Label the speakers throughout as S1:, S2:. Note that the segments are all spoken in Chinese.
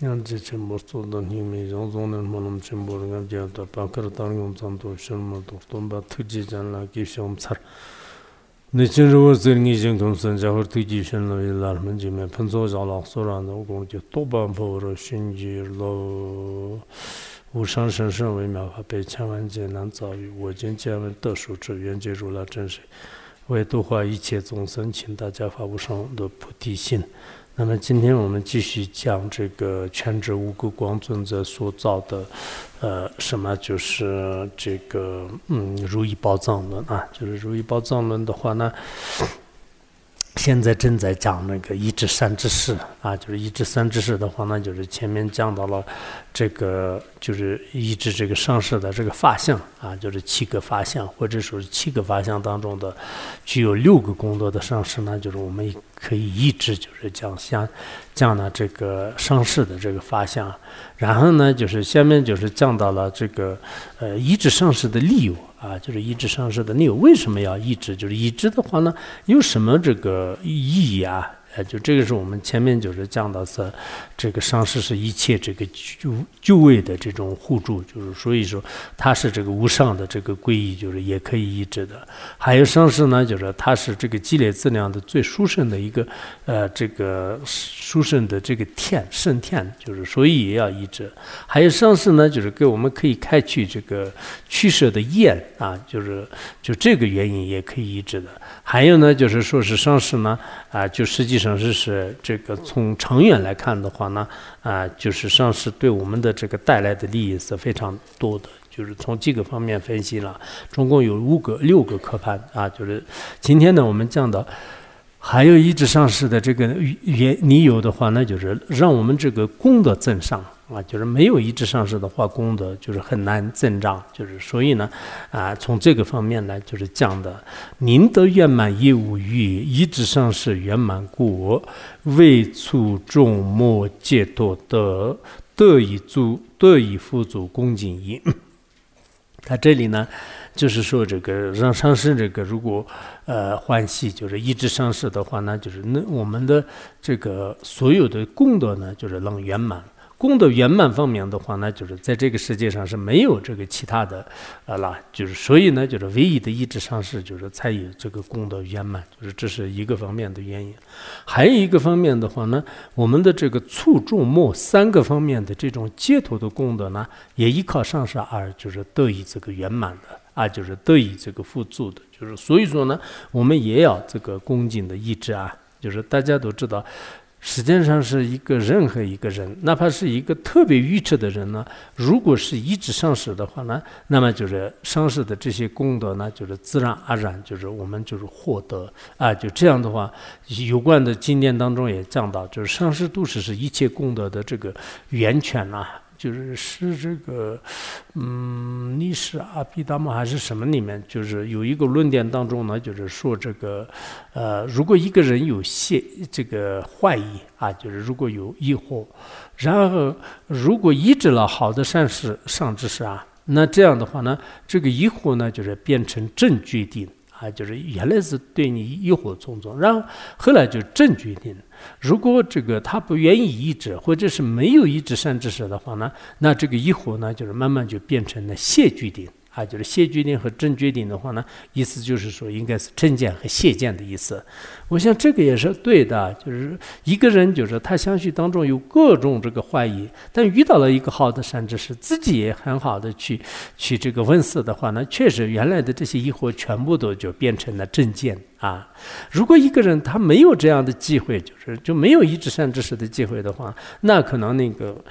S1: yang chi chi mo su dan hi mi yang zong nen mo nam chen bo rung jia da pa kar dang yong zang do shen mo do don ba tu ji jan la ki xiong tsar ni chen ru wo zi ngi jing tong san jia hu tu ji shen lo yi la men ji me pen zo jia la so ran de gong ji do ban po ro xin ji lo wu shang shen shen wei miao ha bei qian wan jie nan zao yu wo jian jian wen de shu zhi yuan jie ru la zhen shi 为度化一切众生，请大家发无上的菩提心。那么今天我们继续讲这个全职无垢光尊者所造的，呃，什么就是这个嗯如意宝藏论啊，就是如意宝藏论的话呢。现在正在讲那个一至三之事啊，就是一至三之事的话，那就是前面讲到了这个，就是一至这个上市的这个法相啊，就是七个法相，或者说是七个法相当中的具有六个功德的上市呢，就是我们可以一直就是讲相讲了这个上市的这个法相，然后呢，就是下面就是讲到了这个呃一至上市的利用。啊，就是一直上市的，你为什么要一直？就是一直的话呢，有什么这个意义啊？呃，就这个是我们前面就是讲到是，这个上师是一切这个就就位的这种互助，就是所以说它是这个无上的这个归依，就是也可以医治的。还有上师呢，就是它是这个积累资粮的最殊胜的一个呃这个殊胜的这个天圣天，就是所以也要医治。还有上师呢，就是给我们可以开去这个驱舍的业啊，就是就这个原因也可以医治的。还有呢，就是说是上市呢啊，就实际。上是是这个从长远来看的话呢，啊，就是上市对我们的这个带来的利益是非常多的。就是从几个方面分析了，总共有五个、六个科盘啊。就是今天呢，我们讲到还有一直上市的这个原理由的话，那就是让我们这个功德增上。啊，就是没有一直上市的话，功德就是很难增长。就是所以呢，啊，从这个方面来，就是讲的，宁得圆满业务于一直上市圆满故，为促众莫解脱得得以足得以富足恭敬矣。他这里呢，就是说这个让上市这个如果呃欢喜，就是一直上市的话呢，就是那我们的这个所有的功德呢，就是能圆满。功德圆满方面的话呢，就是在这个世界上是没有这个其他的，啊啦，就是所以呢，就是唯一的意志上市，就是才有这个功德圆满，就是这是一个方面的原因。还有一个方面的话呢，我们的这个促众末三个方面的这种解脱的功德呢，也依靠上市而就是得以这个圆满的啊，就是得以这个辅助的，就是所以说呢，我们也要这个恭敬的意志啊，就是大家都知道。实际上是一个任何一个人，哪怕是一个特别愚痴的人呢，如果是一直上市的话呢，那么就是上市的这些功德呢，就是自然而然就是我们就是获得啊，就这样的话，有关的经典当中也讲到，就是上市都是是一切功德的这个源泉呐。就是是这个，嗯，是阿毗达摩还是什么里面？就是有一个论点当中呢，就是说这个，呃，如果一个人有谢这个坏意啊，就是如果有疑惑，然后如果医治了好的善事上知识啊，那这样的话呢，这个疑惑呢，就是变成正决定啊，就是原来是对你疑惑重重，然后后来就正决定。如果这个他不愿意医治，或者是没有医治善知识的话呢，那这个疑惑呢，就是慢慢就变成了谢决定啊，就是谢决定和正决定的话呢，意思就是说应该是正见和谢见的意思。我想这个也是对的，就是一个人就是他相续当中有各种这个怀疑，但遇到了一个好的善知识，自己也很好的去去这个问世的话呢，确实原来的这些疑惑全部都就变成了正见。啊，如果一个人他没有这样的机会，就是就没有一直善知识的机会的话，那可能那个。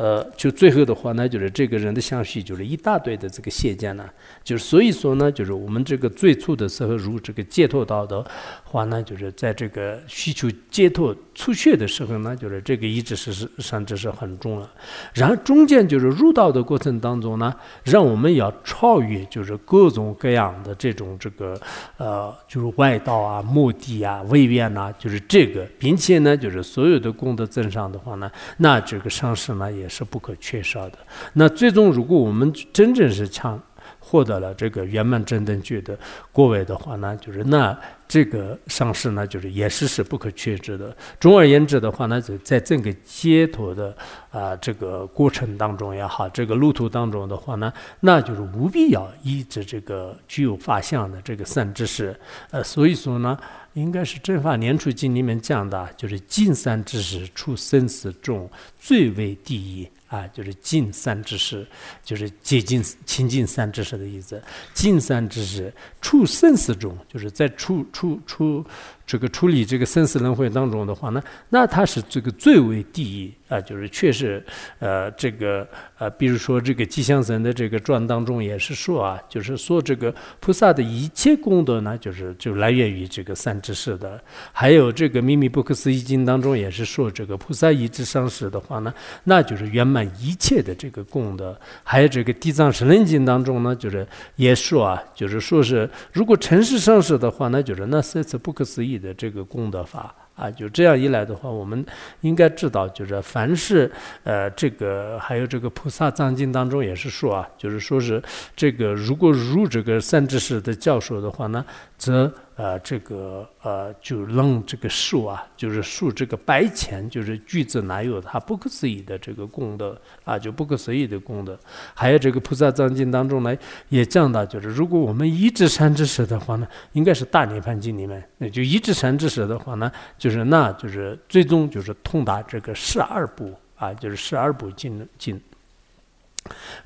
S1: 呃，就最后的话呢，就是这个人的相续，就是一大堆的这个现见呢，就是所以说呢，就是我们这个最初的时候，如这个解脱道的话呢，就是在这个需求解脱出血的时候呢，就是这个一直是是上这是很重要。然后中间就是入道的过程当中呢，让我们要超越，就是各种各样的这种这个呃，就是外道啊、目的啊、位变呐，就是这个，并且呢，就是所有的功德增上的话呢，那这个上师呢也。是不可缺少的。那最终，如果我们真正是强获得了这个圆满正等觉的果位的话呢，就是那这个上市呢，就是也是是不可缺失的。总而言之的话呢，在在整个解脱的啊这个过程当中也好，这个路途当中的话呢，那就是无必要依着这个具有法相的这个三知识。呃，所以说呢，应该是《正法年处经》里面讲的，就是尽三知识，出生死中最为第一。啊，就是近三之识，就是接近亲近三之识的意思。近三之识，处生死中，就是在处处处。这个处理这个生死轮回当中的话呢，那它是这个最为第一啊，就是确实，呃，这个呃，比如说这个吉祥神的这个传当中也是说啊，就是说这个菩萨的一切功德呢，就是就来源于这个三知识的。还有这个秘密不可思议经当中也是说，这个菩萨一智上师的话呢，那就是圆满一切的这个功德。还有这个地藏神论经当中呢，就是也说啊，就是说是如果成实上师的话，那就是那三次不可思议。的这个功德法啊，就这样一来的话，我们应该知道，就是凡是呃，这个还有这个菩萨藏经当中也是说啊，就是说是这个如果入这个三智士的教授的话呢，则。呃，这个呃，就让这个树啊，就是树这个白钱，就是句子哪有它不可思议的这个功德啊，就不可思议的功德。还有这个菩萨藏经当中呢，也讲到，就是如果我们一知三知识的话呢，应该是大涅盘经里面，那就一知三知识的话呢，就是那就是最终就是通达这个十二部啊，就是十二部经经。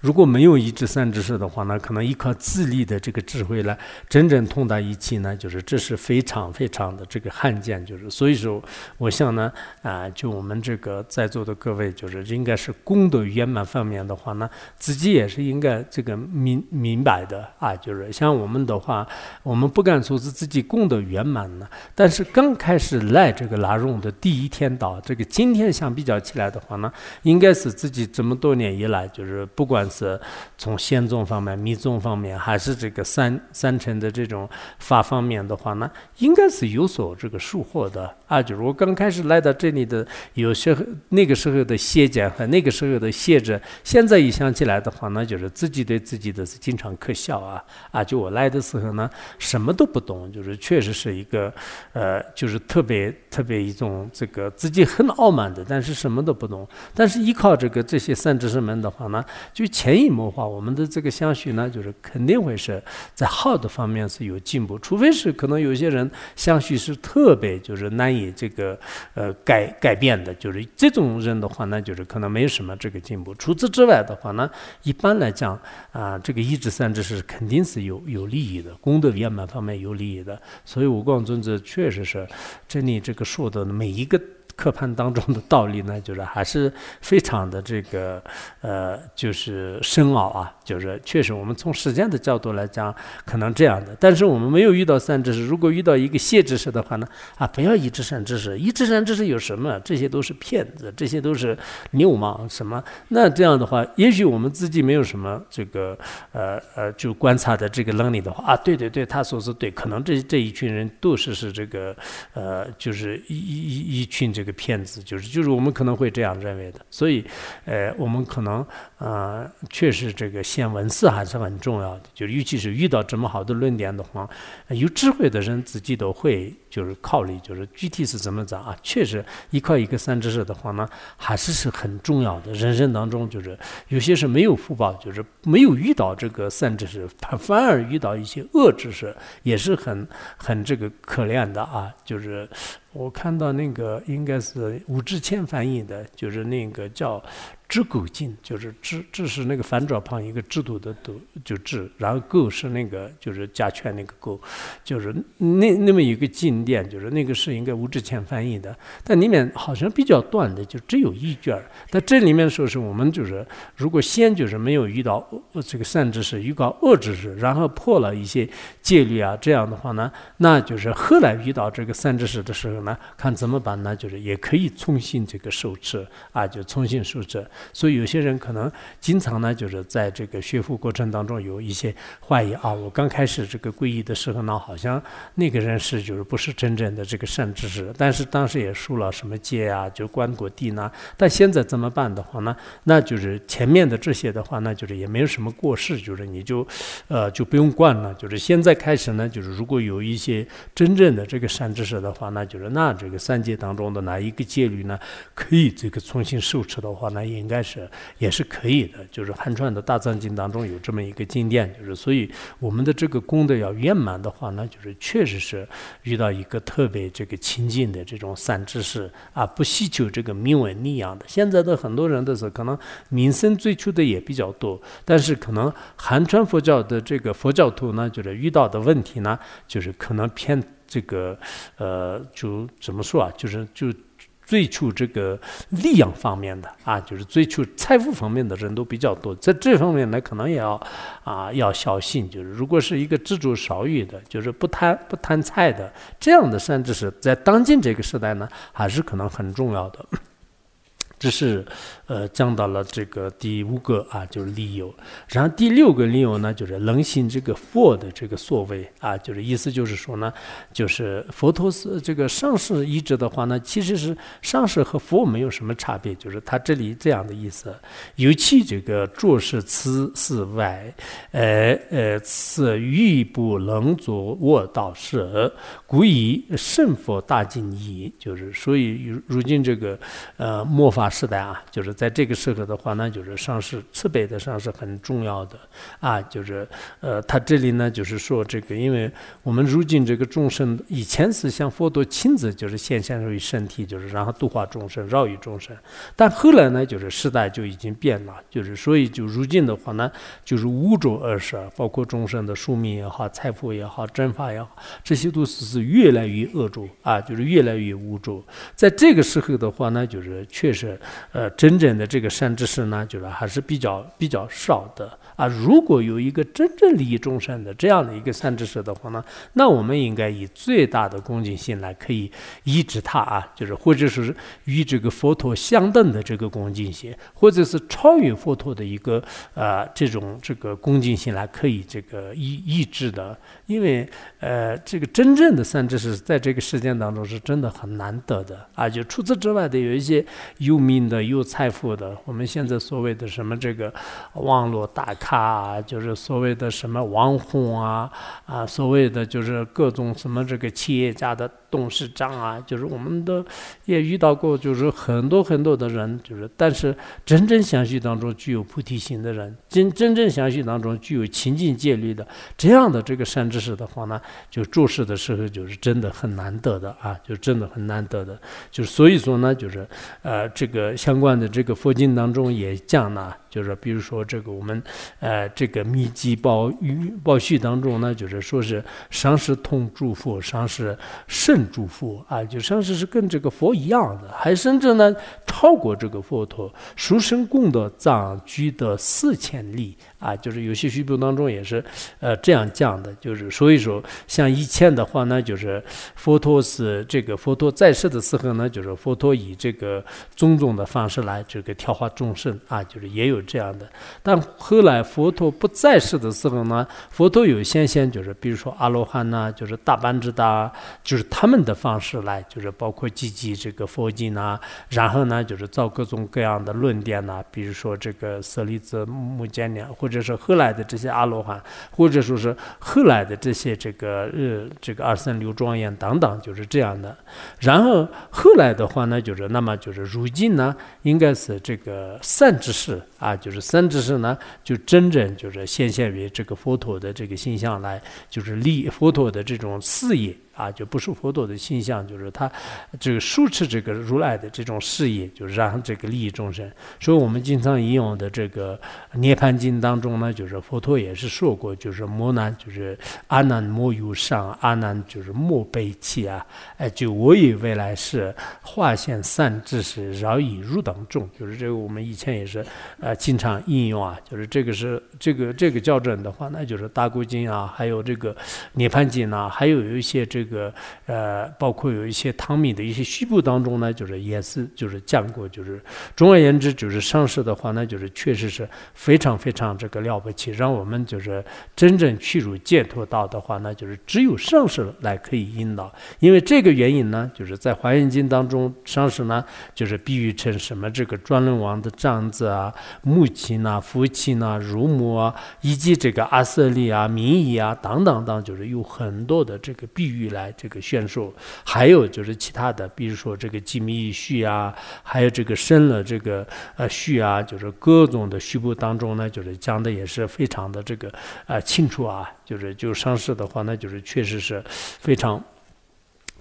S1: 如果没有一知三知识的话呢，可能依靠自立的这个智慧来真正通达一切呢，就是这是非常非常的这个罕见。就是所以说，我想呢，啊，就我们这个在座的各位，就是应该是功德圆满方面的话呢，自己也是应该这个明明白的啊。就是像我们的话，我们不敢说是自己功德圆满呢，但是刚开始来这个拉荣的第一天到，这个今天相比较起来的话呢，应该是自己这么多年以来就是。不管是从仙宗方面、密宗方面，还是这个三三成的这种法方面的话呢，应该是有所这个收获的啊。就是我刚开始来到这里的，有些那个时候的懈怠和那个时候的懈着，现在一想起来的话呢，就是自己对自己的是经常可笑啊啊！就我来的时候呢，什么都不懂，就是确实是一个呃，就是特别特别一种这个自己很傲慢的，但是什么都不懂。但是依靠这个这些三知识门的话呢。就潜移默化，我们的这个相续呢，就是肯定会是在好的方面是有进步，除非是可能有些人相续是特别就是难以这个呃改改变的，就是这种人的话呢，就是可能没什么这个进步。除此之外的话呢，一般来讲啊，这个一至三知是肯定是有有利益的，功德圆满方面有利益的。所以五光尊者确实是这里这个说的每一个。课盘当中的道理呢，就是还是非常的这个呃，就是深奥啊。就是确实，我们从时间的角度来讲，可能这样的。但是我们没有遇到三知识，如果遇到一个谢知识的话呢，啊，不要一知三知识，一知三知识有什么？这些都是骗子，这些都是流氓什么？那这样的话，也许我们自己没有什么这个呃呃，就观察的这个能力的话，啊，对对对，他说是对，可能这这一群人都是是这个呃，就是一一一群这个。骗子就是就是我们可能会这样认为的，所以，呃，我们可能呃，确实这个先文字还是很重要的，就尤其是遇到这么好的论点的话，有智慧的人自己都会就是考虑，就是具体是怎么讲啊？确实依靠一个三知识的话呢，还是是很重要的。人生当中就是有些是没有福报，就是没有遇到这个三知识，反反而遇到一些恶知识，也是很很这个可怜的啊，就是。我看到那个应该是吴志谦翻译的，就是那个叫。制狗经就是制制是那个反转旁一个制度的度就制，然后构是那个就是加权那个构，就是那那么一个经典，就是那个是应该吴志谦翻译的，但里面好像比较短的，就只有一卷儿。但这里面说是我们就是如果先就是没有遇到这个善知识，遇到恶知识，然后破了一些戒律啊，这样的话呢，那就是后来遇到这个善知识的时候呢，看怎么办呢？就是也可以重新这个受持啊，就重新受持。所以有些人可能经常呢，就是在这个学佛过程当中有一些怀疑啊，我刚开始这个皈依的时候呢，好像那个人是就是不是真正的这个善知识，但是当时也受了什么戒啊，就观果地呢。但现在怎么办的话呢？那就是前面的这些的话，那就是也没有什么过失，就是你就呃就不用惯了。就是现在开始呢，就是如果有一些真正的这个善知识的话，那就是那这个三界当中的哪一个戒律呢，可以这个重新受持的话，那应该是也是可以的。就是汉传的大藏经当中有这么一个经典，就是所以我们的这个功德要圆满的话呢，就是确实是遇到一个特别这个亲近的这种善知识啊，不希求这个名闻利养的。现在的很多人的是可能名声追求的也比较多，但是可能汉传佛教的这个佛教徒呢，就是遇到的问题呢，就是可能偏这个呃，就怎么说啊，就是就。追求这个力量方面的啊，就是追求财富方面的人都比较多，在这方面呢，可能也要啊要小心。就是如果是一个知足少欲的，就是不贪不贪财的这样的甚至是，在当今这个时代呢，还是可能很重要的。这是，呃，讲到了这个第五个啊，就是理由。然后第六个理由呢，就是能行这个佛的这个所谓啊，就是意思就是说呢，就是佛陀是这个上师一直的话呢，其实是上师和佛没有什么差别，就是他这里这样的意思。尤其这个做事此事外，呃呃，此欲不能作卧道事，古以圣佛大敬意，就是所以如今这个呃末法。时代啊，就是在这个时候的话呢，就是上师慈悲的上是很重要的啊，就是呃，他这里呢就是说这个，因为我们如今这个众生以前是像佛陀亲自就是现现于身体，就是然后度化众生、饶益众生，但后来呢，就是时代就已经变了，就是所以就如今的话呢，就是五种二十二，包括众生的寿命也好、财富也好、真法也好，这些都是越来越恶浊啊，就是越来越污浊，在这个时候的话呢，就是确实。呃，真正的这个善知识呢，就是还是比较比较少的。啊，如果有一个真正利益众生的这样的一个善知识的话呢，那我们应该以最大的恭敬心来可以医治他啊，就是或者是与这个佛陀相等的这个恭敬心，或者是超越佛陀的一个呃这种这个恭敬心来可以这个医医治的，因为呃这个真正的甚至是在这个事件当中是真的很难得的啊，就除此之外的有一些有名的有财富的，我们现在所谓的什么这个网络大。咖啊就是所谓的什么网红啊啊，所谓的就是各种什么这个企业家的。董事长啊，就是我们都也遇到过，就是很多很多的人，就是但是真正相续当中具有菩提心的人，真真正相续当中具有清净戒律的这样的这个善知识的话呢，就做事的时候就是真的很难得的啊，就真的很难得的，就是所以说呢，就是呃这个相关的这个佛经当中也讲了，就是比如说这个我们呃这个密集报语报序当中呢，就是说是上师同诸佛，上师圣。诸佛啊，就上师是跟这个佛一样的，还甚至呢超过这个佛陀，殊胜功德藏居的四千里。啊，就是有些虚部当中也是，呃，这样讲的，就是所以说，像以前的话呢，就是佛陀是这个佛陀在世的时候呢，就是佛陀以这个种种的方式来这个调化众生啊，就是也有这样的。但后来佛陀不在世的时候呢，佛陀有显现，就是比如说阿罗汉呐，就是大班智达，就是他们的方式来，就是包括积极这个佛经呐，然后呢，就是造各种各样的论点呐，比如说这个舍利子、目犍连或者。者是后来的这些阿罗汉，或者说是后来的这些这个呃这个二三六庄严等等，就是这样的。然后后来的话呢，就是那么就是如今呢，应该是这个善知识啊，就是善知识呢，就真正就是显现为这个佛陀的这个形象来，就是立佛陀的这种事业。啊，就不是佛陀的形象，就是他这个扶持这个如来的这种事业，就让这个利益众生。所以我们经常引用的这个《涅槃经》当中呢，就是佛陀也是说过，就是摩难，就是阿难莫忧伤，阿难就是莫悲泣啊！哎，就我以未来世化现善知识，饶以入等众。就是这个我们以前也是呃经常引用啊，就是这个是这个这个校正的话，那就是《大古经》啊，还有这个《涅槃经》啊，还有一些这。这个呃，包括有一些汤米的一些虚部当中呢，就是也是就是讲过，就是总而言之，就是上师的话呢，就是确实是非常非常这个了不起，让我们就是真正去入解脱道的话呢，就是只有上师来可以引导。因为这个原因呢，就是在《华严经》当中，上师呢就是比喻成什么这个转轮王的帐子啊、木琴呐、夫妻呐、如母啊，以及这个阿瑟利啊、明仪啊等等等，就是有很多的这个比喻来这个宣说。还有就是其他的，比如说这个机密序啊，还有这个生了这个呃序啊，就是各种的序部当中呢，就是讲的也是非常的这个啊清楚啊，就是就上市的话，那就是确实是非常。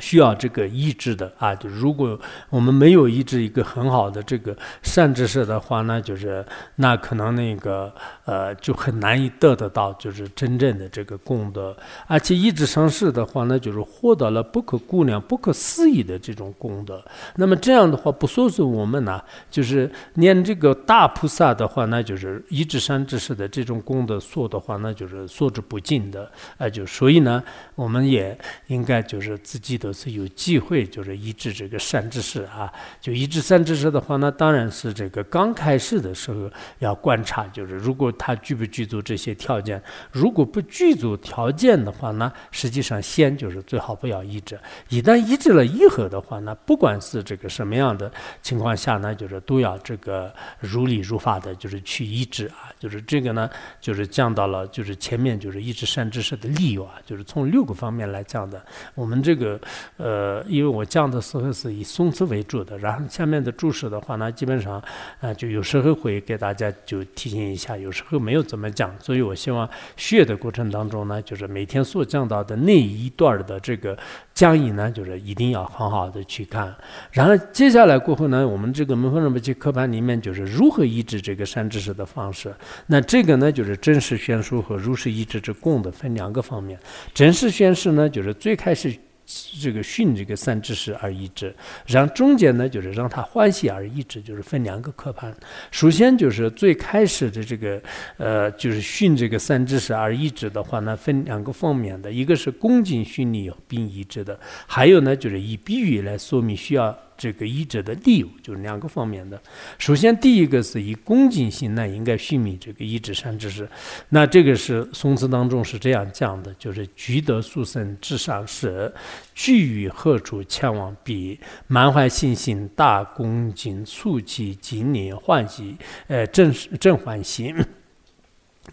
S1: 需要这个医治的啊，就如果我们没有医治一个很好的这个善知识的话，那就是那可能那个呃就很难以得得到就是真正的这个功德，而且医治上世的话，那就是获得了不可估量、不可思议的这种功德。那么这样的话，不说是我们呢，就是念这个大菩萨的话，那就是医治善知识的这种功德说的话，那就是说之不尽的。哎，就所以呢，我们也应该就是自己的。是有机会，就是医治这个善知识啊。就医治善知识的话，那当然是这个刚开始的时候要观察，就是如果他具不具足这些条件，如果不具足条件的话，那实际上先就是最好不要医治。一旦医治了以后的话，那不管是这个什么样的情况下呢，就是都要这个如理如法的，就是去医治啊。就是这个呢，就是讲到了，就是前面就是医治善知识的理由啊，就是从六个方面来讲的。我们这个。呃，因为我讲的时候是以宋词为主的，然后下面的注释的话呢，基本上啊，就有时候会给大家就提醒一下，有时候没有怎么讲，所以我希望学的过程当中呢，就是每天所讲到的那一段的这个讲义呢，就是一定要很好的去看。然后接下来过后呢，我们这个门分人不去课盘里面就是如何医治这个善知识的方式。那这个呢，就是真实宣说和如实医治之共的分两个方面。真实宣示呢，就是最开始。这个训这个三知识而一致，然后中间呢就是让他欢喜而一致，就是分两个课盘。首先就是最开始的这个呃，就是训这个三知识而一致的话呢，分两个方面的，一个是恭敬训练并一致的，还有呢就是以比喻来说明需要。这个医者的理由就是两个方面的。首先，第一个是以恭敬心，那应该训勉这个医治善知识。那这个是宋词当中是这样讲的，就是具德殊胜至上士，具于何处前往彼，满怀信心，大恭敬，促其今年欢喜，呃，正正欢喜。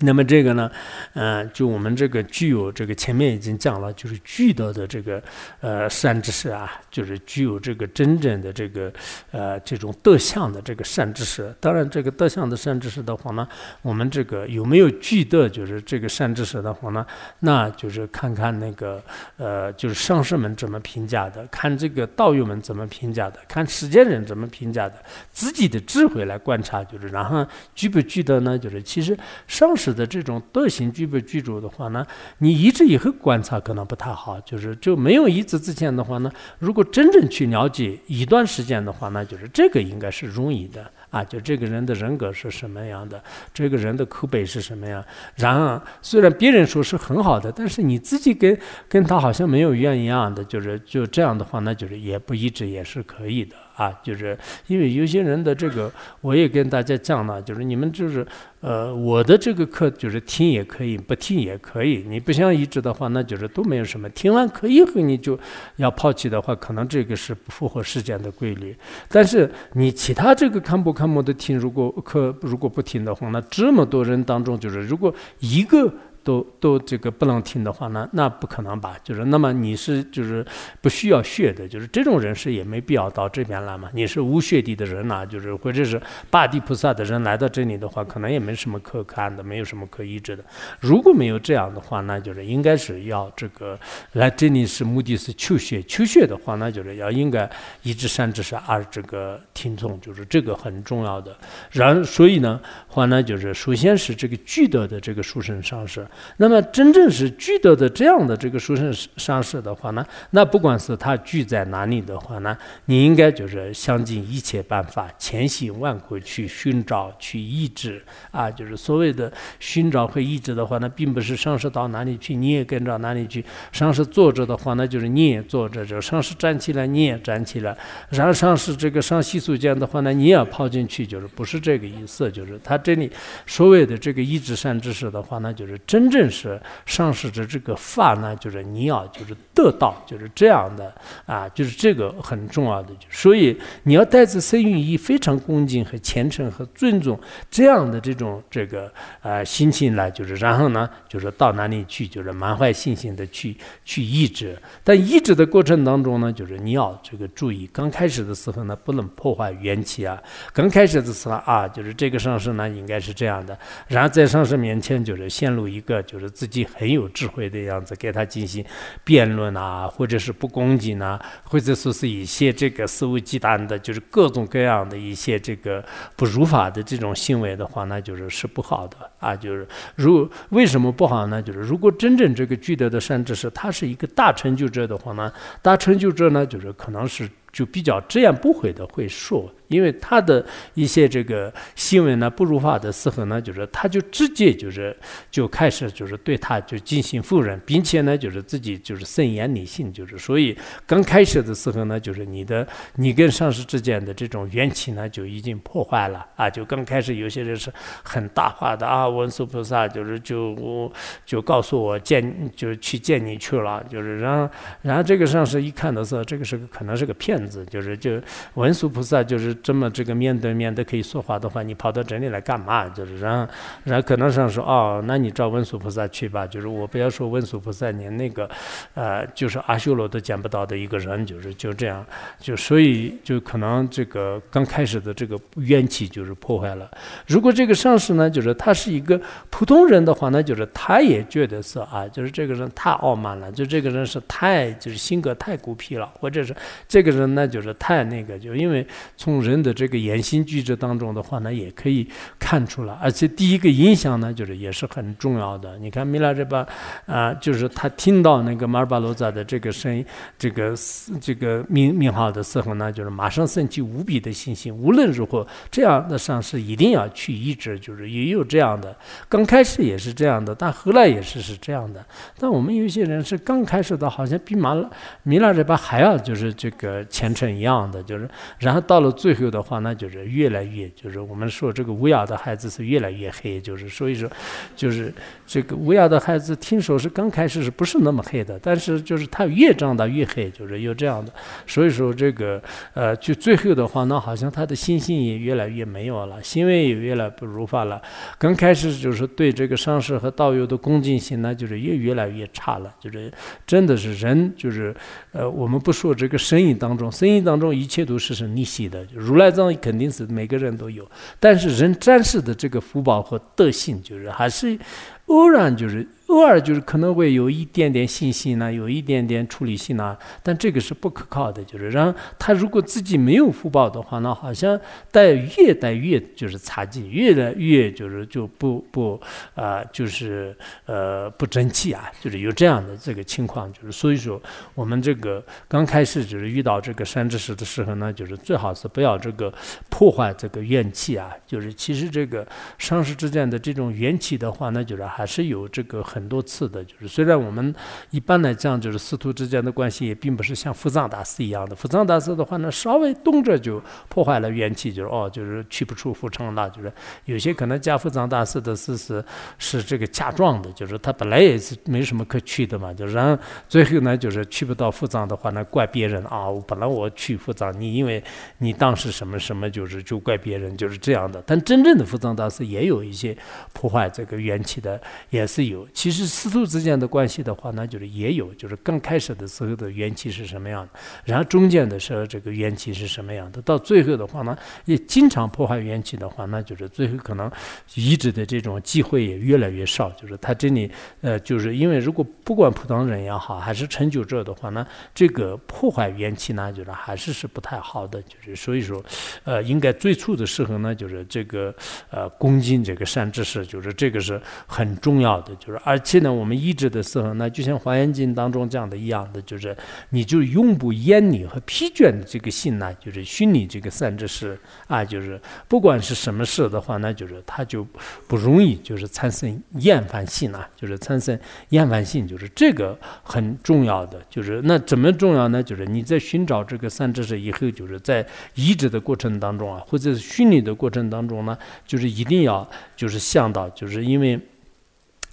S1: 那么这个呢，嗯，就我们这个具有这个前面已经讲了，就是具德的这个呃善知识啊，就是具有这个真正的这个呃这种德相的这个善知识。当然，这个德相的善知识的话呢，我们这个有没有具德，就是这个善知识的话呢，那就是看看那个呃，就是上师们怎么评价的，看这个道友们怎么评价的，看世间人怎么评价的，自己的智慧来观察，就是然后具不具德呢？就是其实上师。的这种德行具备具足的话呢，你移植以后观察可能不太好，就是就没有移植之前的话呢，如果真正去了解一段时间的话，那就是这个应该是容易的。啊，就这个人的人格是什么样的，这个人的口碑是什么样？然而，虽然别人说是很好的，但是你自己跟跟他好像没有缘一样的，就是就这样的话，那就是也不一致也是可以的啊。就是因为有些人的这个，我也跟大家讲了，就是你们就是呃，我的这个课就是听也可以，不听也可以。你不想一致的话，那就是都没有什么。听完课以后你就要抛弃的话，可能这个是不符合时间的规律。但是你其他这个看不？看没得听，如果课如果不听的话，那这么多人当中，就是如果一个。都都这个不能听的话，那那不可能吧？就是那么你是就是不需要学的，就是这种人是也没必要到这边来嘛。你是无学地的人呐，就是或者是八地菩萨的人来到这里的话，可能也没什么可看的，没有什么可医治的。如果没有这样的话，那就是应该是要这个来这里是目的是求学，求学的话，那就是要应该一至三至是二这个听从，就是这个很重要的。然所以呢，话呢就是首先是这个具德的这个书生上师。那么真正是具德的这样的这个书生上士的话呢，那不管是他聚在哪里的话呢，你应该就是想尽一切办法，千辛万苦去寻找、去医治。啊，就是所谓的寻找和医治的话呢，并不是上士到哪里去你也跟着哪里去，上士坐着的话那就是你也坐着，就上士站起来你也站起来，然后上士这个上洗漱间的话呢，你也要跑进去，就是不是这个意思，就是他这里所谓的这个医治善知识的话呢，就是真真正是上师的这个法呢，就是你要就是得到，就是这样的啊，就是这个很重要的，所以你要带着生于以非常恭敬和虔诚和尊重这样的这种这个呃心情来，就是然后呢，就是到哪里去，就是满怀信心的去去医治。但医治的过程当中呢，就是你要这个注意，刚开始的时候呢，不能破坏元气啊。刚开始的时候啊，就是这个上师呢，应该是这样的，然后在上师面前就是陷入一个就是自己很有智慧的样子，给他进行辩论啊，或者是不恭敬啊，或者说是一些这个肆无忌惮的，就是各种各样的一些这个不如法的这种行为的话，那就是是不好的啊。就是如为什么不好呢？就是如果真正这个具德的善知识，他是一个大成就者的话呢，大成就者呢，就是可能是就比较直言不讳的会说。因为他的一些这个新闻呢不如法的时候呢，就是他就直接就是就开始就是对他就进行否认，并且呢就是自己就是慎言理性，就是所以刚开始的时候呢，就是你的你跟上师之间的这种缘起呢就已经破坏了啊，就刚开始有些人是很大话的啊，文殊菩萨就是就就告诉我见就去见你去了，就是然后然后这个上师一看的时候，这个是个可能是个骗就是就文殊菩萨就是。这么这个面对面的可以说话的话，你跑到这里来干嘛？就是然后，然后可能上说哦，那你找文殊菩萨去吧。就是我不要说文殊菩萨，你那个，呃，就是阿修罗都见不到的一个人，就是就这样，就所以就可能这个刚开始的这个怨气就是破坏了。如果这个上司呢，就是他是一个普通人的话，那就是他也觉得是啊，就是这个人太傲慢了，就这个人是太就是性格太孤僻了，或者是这个人那就是太那个，就因为从。人的这个言行举止当中的话呢，也可以看出来，而且第一个印象呢，就是也是很重要的。你看米拉这巴啊，就是他听到那个马尔巴罗扎的这个声音，这个这个名名号的时候呢，就是马上升起无比的信心。无论如何，这样的上师一定要去医治，就是也有这样的。刚开始也是这样的，但后来也是是这样的。但我们有些人是刚开始的，好像比马拉米拉这巴还要就是这个前程一样的，就是然后到了最。后的话，那就是越来越，就是我们说这个乌鸦的孩子是越来越黑，就是所以说，就是这个乌鸦的孩子听说是刚开始是不是那么黑的，但是就是他越长大越黑，就是有这样的。所以说这个呃，就最后的话，那好像他的信心也越来越没有了，行为也越来不如法了。刚开始就是对这个上师和道友的恭敬心呢，就是也越来越差了。就是真的是人，就是呃，我们不说这个生意当中，生意当中一切都是是逆袭的，如来藏肯定是每个人都有，但是人暂时的这个福报和德性，就是还是偶然，就是。偶尔就是可能会有一点点信心呢，有一点点处理性呢，但这个是不可靠的。就是让他如果自己没有福报的话，那好像带越带越就是差劲，越来越就是就不不啊，就是呃不争气啊，就是有这样的这个情况。就是所以说，我们这个刚开始就是遇到这个山之石的时候呢，就是最好是不要这个破坏这个怨气啊。就是其实这个上师之间的这种缘起的话，那就是还是有这个很。很多次的，就是虽然我们一般来讲，就是师徒之间的关系也并不是像福藏大师一样的。福藏大师的话呢，稍微动着就破坏了元气，就是哦，就是去不出福城了。就是有些可能加福藏大师的是是是这个假装的，就是他本来也是没什么可去的嘛。就然后最后呢，就是去不到福藏的话呢，怪别人啊。我本来我去福藏，你因为你当时什么什么，就是就怪别人，就是这样的。但真正的福藏大师也有一些破坏这个元气的，也是有。其实师徒之间的关系的话，那就是也有，就是刚开始的时候的缘起是什么样的，然后中间的时候这个缘起是什么样的，到最后的话呢，也经常破坏缘起的话，那就是最后可能移植的这种机会也越来越少。就是他这里，呃，就是因为如果不管普通人也好，还是成就者的话呢，这个破坏缘起呢，就是还是是不太好的。就是所以说，呃，应该最初的时候呢，就是这个呃恭敬这个善知识，就是这个是很重要的，就是而。而且呢，我们医治的时候呢，就像《华严经》当中讲的一样的，就是你就永不厌腻和疲倦的这个心呢，就是熏你这个善知识啊，就是不管是什么事的话，那就是它就不容易就是产生厌烦性啊，就是产生厌烦性，就是这个很重要的，就是那怎么重要呢？就是你在寻找这个善知识以后，就是在医治的过程当中啊，或者是熏你的过程当中呢，就是一定要就是想到，就是因为。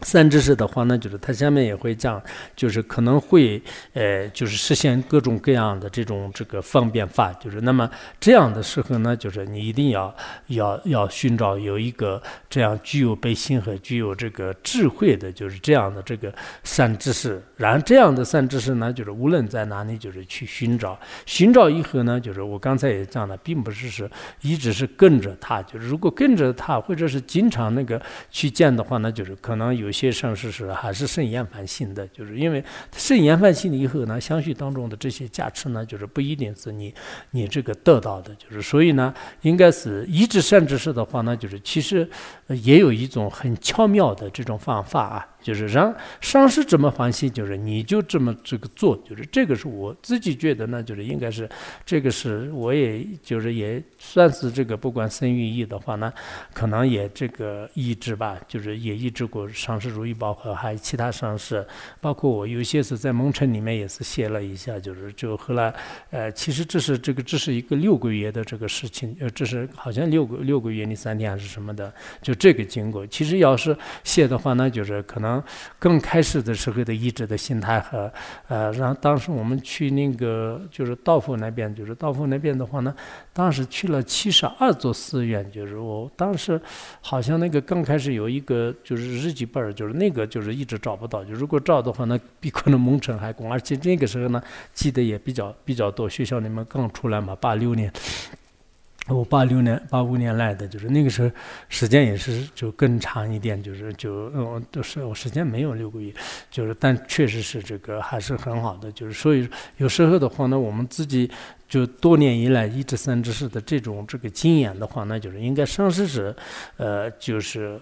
S1: 三知识的话呢，就是它下面也会讲，就是可能会，呃，就是实现各种各样的这种这个方便法，就是那么这样的时候呢，就是你一定要要要寻找有一个这样具有悲心和具有这个智慧的，就是这样的这个善知识。然后这样的善知识呢，就是无论在哪里，就是去寻找，寻找以后呢，就是我刚才也讲了，并不是是一直是跟着他，就是如果跟着他，或者是经常那个去见的话呢，就是可能有。些上师是还是甚厌烦性的，就是因为甚厌烦性以后呢，相续当中的这些加持呢，就是不一定是你你这个得到的，就是所以呢，应该是一直善知识的话呢，就是其实也有一种很巧妙的这种方法啊。就是让上师怎么欢喜，就是你就这么这个做，就是这个是我自己觉得呢，就是应该是这个是我也就是也算是这个不管生与意的话呢，可能也这个抑制吧，就是也抑制过上师如意宝盒，还有其他上市，包括我有些是在蒙城里面也是写了一下，就是就后来呃，其实这是这个这是一个六个月的这个事情，呃，这是好像六个六个月你三天还是什么的，就这个经过，其实要是写的话呢，就是可能。刚开始的时候的一直的心态和呃，然后当时我们去那个就是道府那边，就是道府那边的话呢，当时去了七十二座寺院，就是我当时好像那个刚开始有一个就是日记本就是那个就是一直找不到，就如果找的话，那比可能蒙尘还广，而且那个时候呢记得也比较比较多，学校里面刚出来嘛，八六年。我八六年、八五年来的，就是那个时候时间也是就更长一点，就是就嗯，都是我时间没有六个月，就是但确实是这个还是很好的，就是所以有时候的话呢，我们自己就多年以来一直三知识的这种这个经验的话，那就是应该上师是，呃，就是。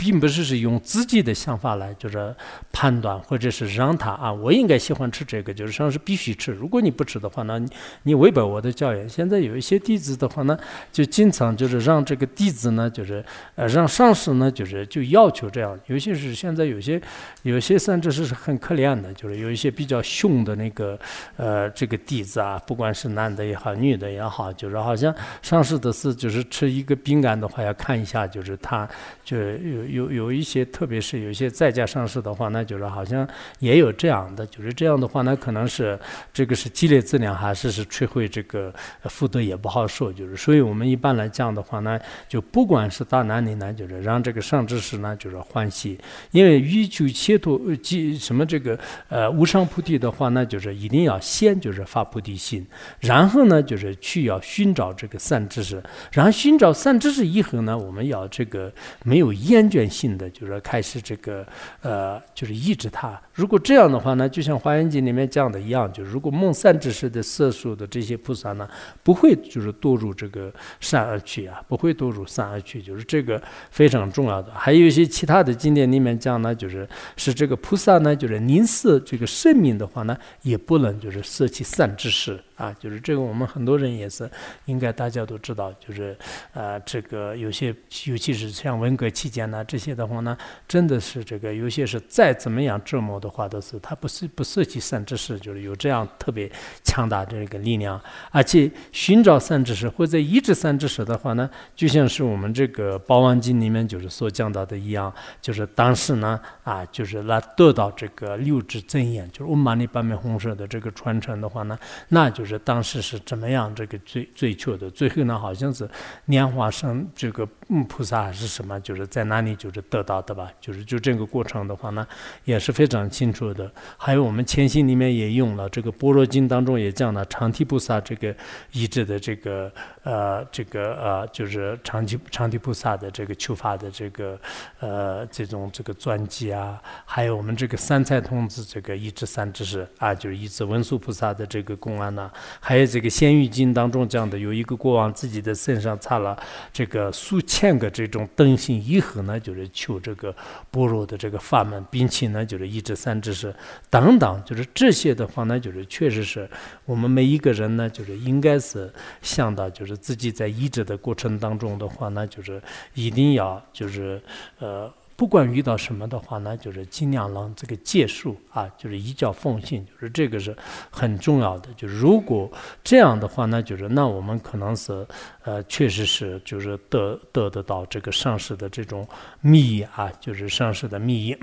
S1: 并不是是用自己的想法来就是判断，或者是让他啊，我应该喜欢吃这个，就是上师必须吃。如果你不吃的话，那你违背我的教育。现在有一些弟子的话呢，就经常就是让这个弟子呢，就是呃让上师呢，就是就要求这样。尤其是现在有些有些甚至是很可怜的，就是有一些比较凶的那个呃这个弟子啊，不管是男的也好，女的也好，就是好像上师的是就是吃一个饼干的话，要看一下，就是他就有。有有一些，特别是有一些在家上市的话，那就是好像也有这样的，就是这样的话，那可能是这个是积累质量，还是是摧毁这个福德也不好说。就是，所以我们一般来讲的话呢，就不管是大哪里呢，就是让这个上知识呢，就是欢喜，因为欲求切脱即什么这个呃无上菩提的话呢，就是一定要先就是发菩提心，然后呢就是去要寻找这个善知识，然后寻找善知识以后呢，我们要这个没有厌倦。变性的就是开始这个呃，就是抑制它。如果这样的话呢，就像《华严经》里面讲的一样，就如果梦三之时的色素的这些菩萨呢，不会就是堕入这个善恶趣啊，不会堕入善恶趣，就是这个非常重要的。还有一些其他的经典里面讲呢，就是是这个菩萨呢，就是宁舍这个生命的话呢，也不能就是舍弃善知识啊，就是这个我们很多人也是应该大家都知道，就是呃，这个有些尤其是像文革期间呢。这些的话呢，真的是这个有些是再怎么样折磨的话，都是他不是不涉及善知识，就是有这样特别强大的一个力量。而且寻找善知识或者医治善知识的话呢，就像是我们这个《包王经》里面就是所讲到的一样，就是当时呢啊，就是来得到这个六字真言，就是我们尼八面红色的这个传承的话呢，那就是当时是怎么样这个追追求的？最后呢，好像是莲花生这个嗯菩萨是什么，就是在哪里？就是得到的吧，就是就这个过程的话呢，也是非常清楚的。还有我们前心里面也用了这个《般若经》当中也讲了长提菩萨这个医治的这个呃这个呃就是长提长提菩萨的这个求法的这个呃这种这个传记啊，还有我们这个三才童子这个一至三知识啊，就是医治文殊菩萨的这个公案呐，还有这个《仙玉经》当中讲的有一个国王自己的身上插了这个数千。千个这种灯芯以后呢，就是求这个般若的这个法门，并且呢，就是一至三知识等等，就是这些的话呢，就是确实是我们每一个人呢，就是应该是想到，就是自己在医治的过程当中的话呢，就是一定要就是呃。不管遇到什么的话呢，就是尽量能这个结束啊，就是一教奉行，就是这个是很重要的。就是如果这样的话呢，就是那我们可能是呃，确实是就是得得得到这个上市的这种密啊，就是上市的密，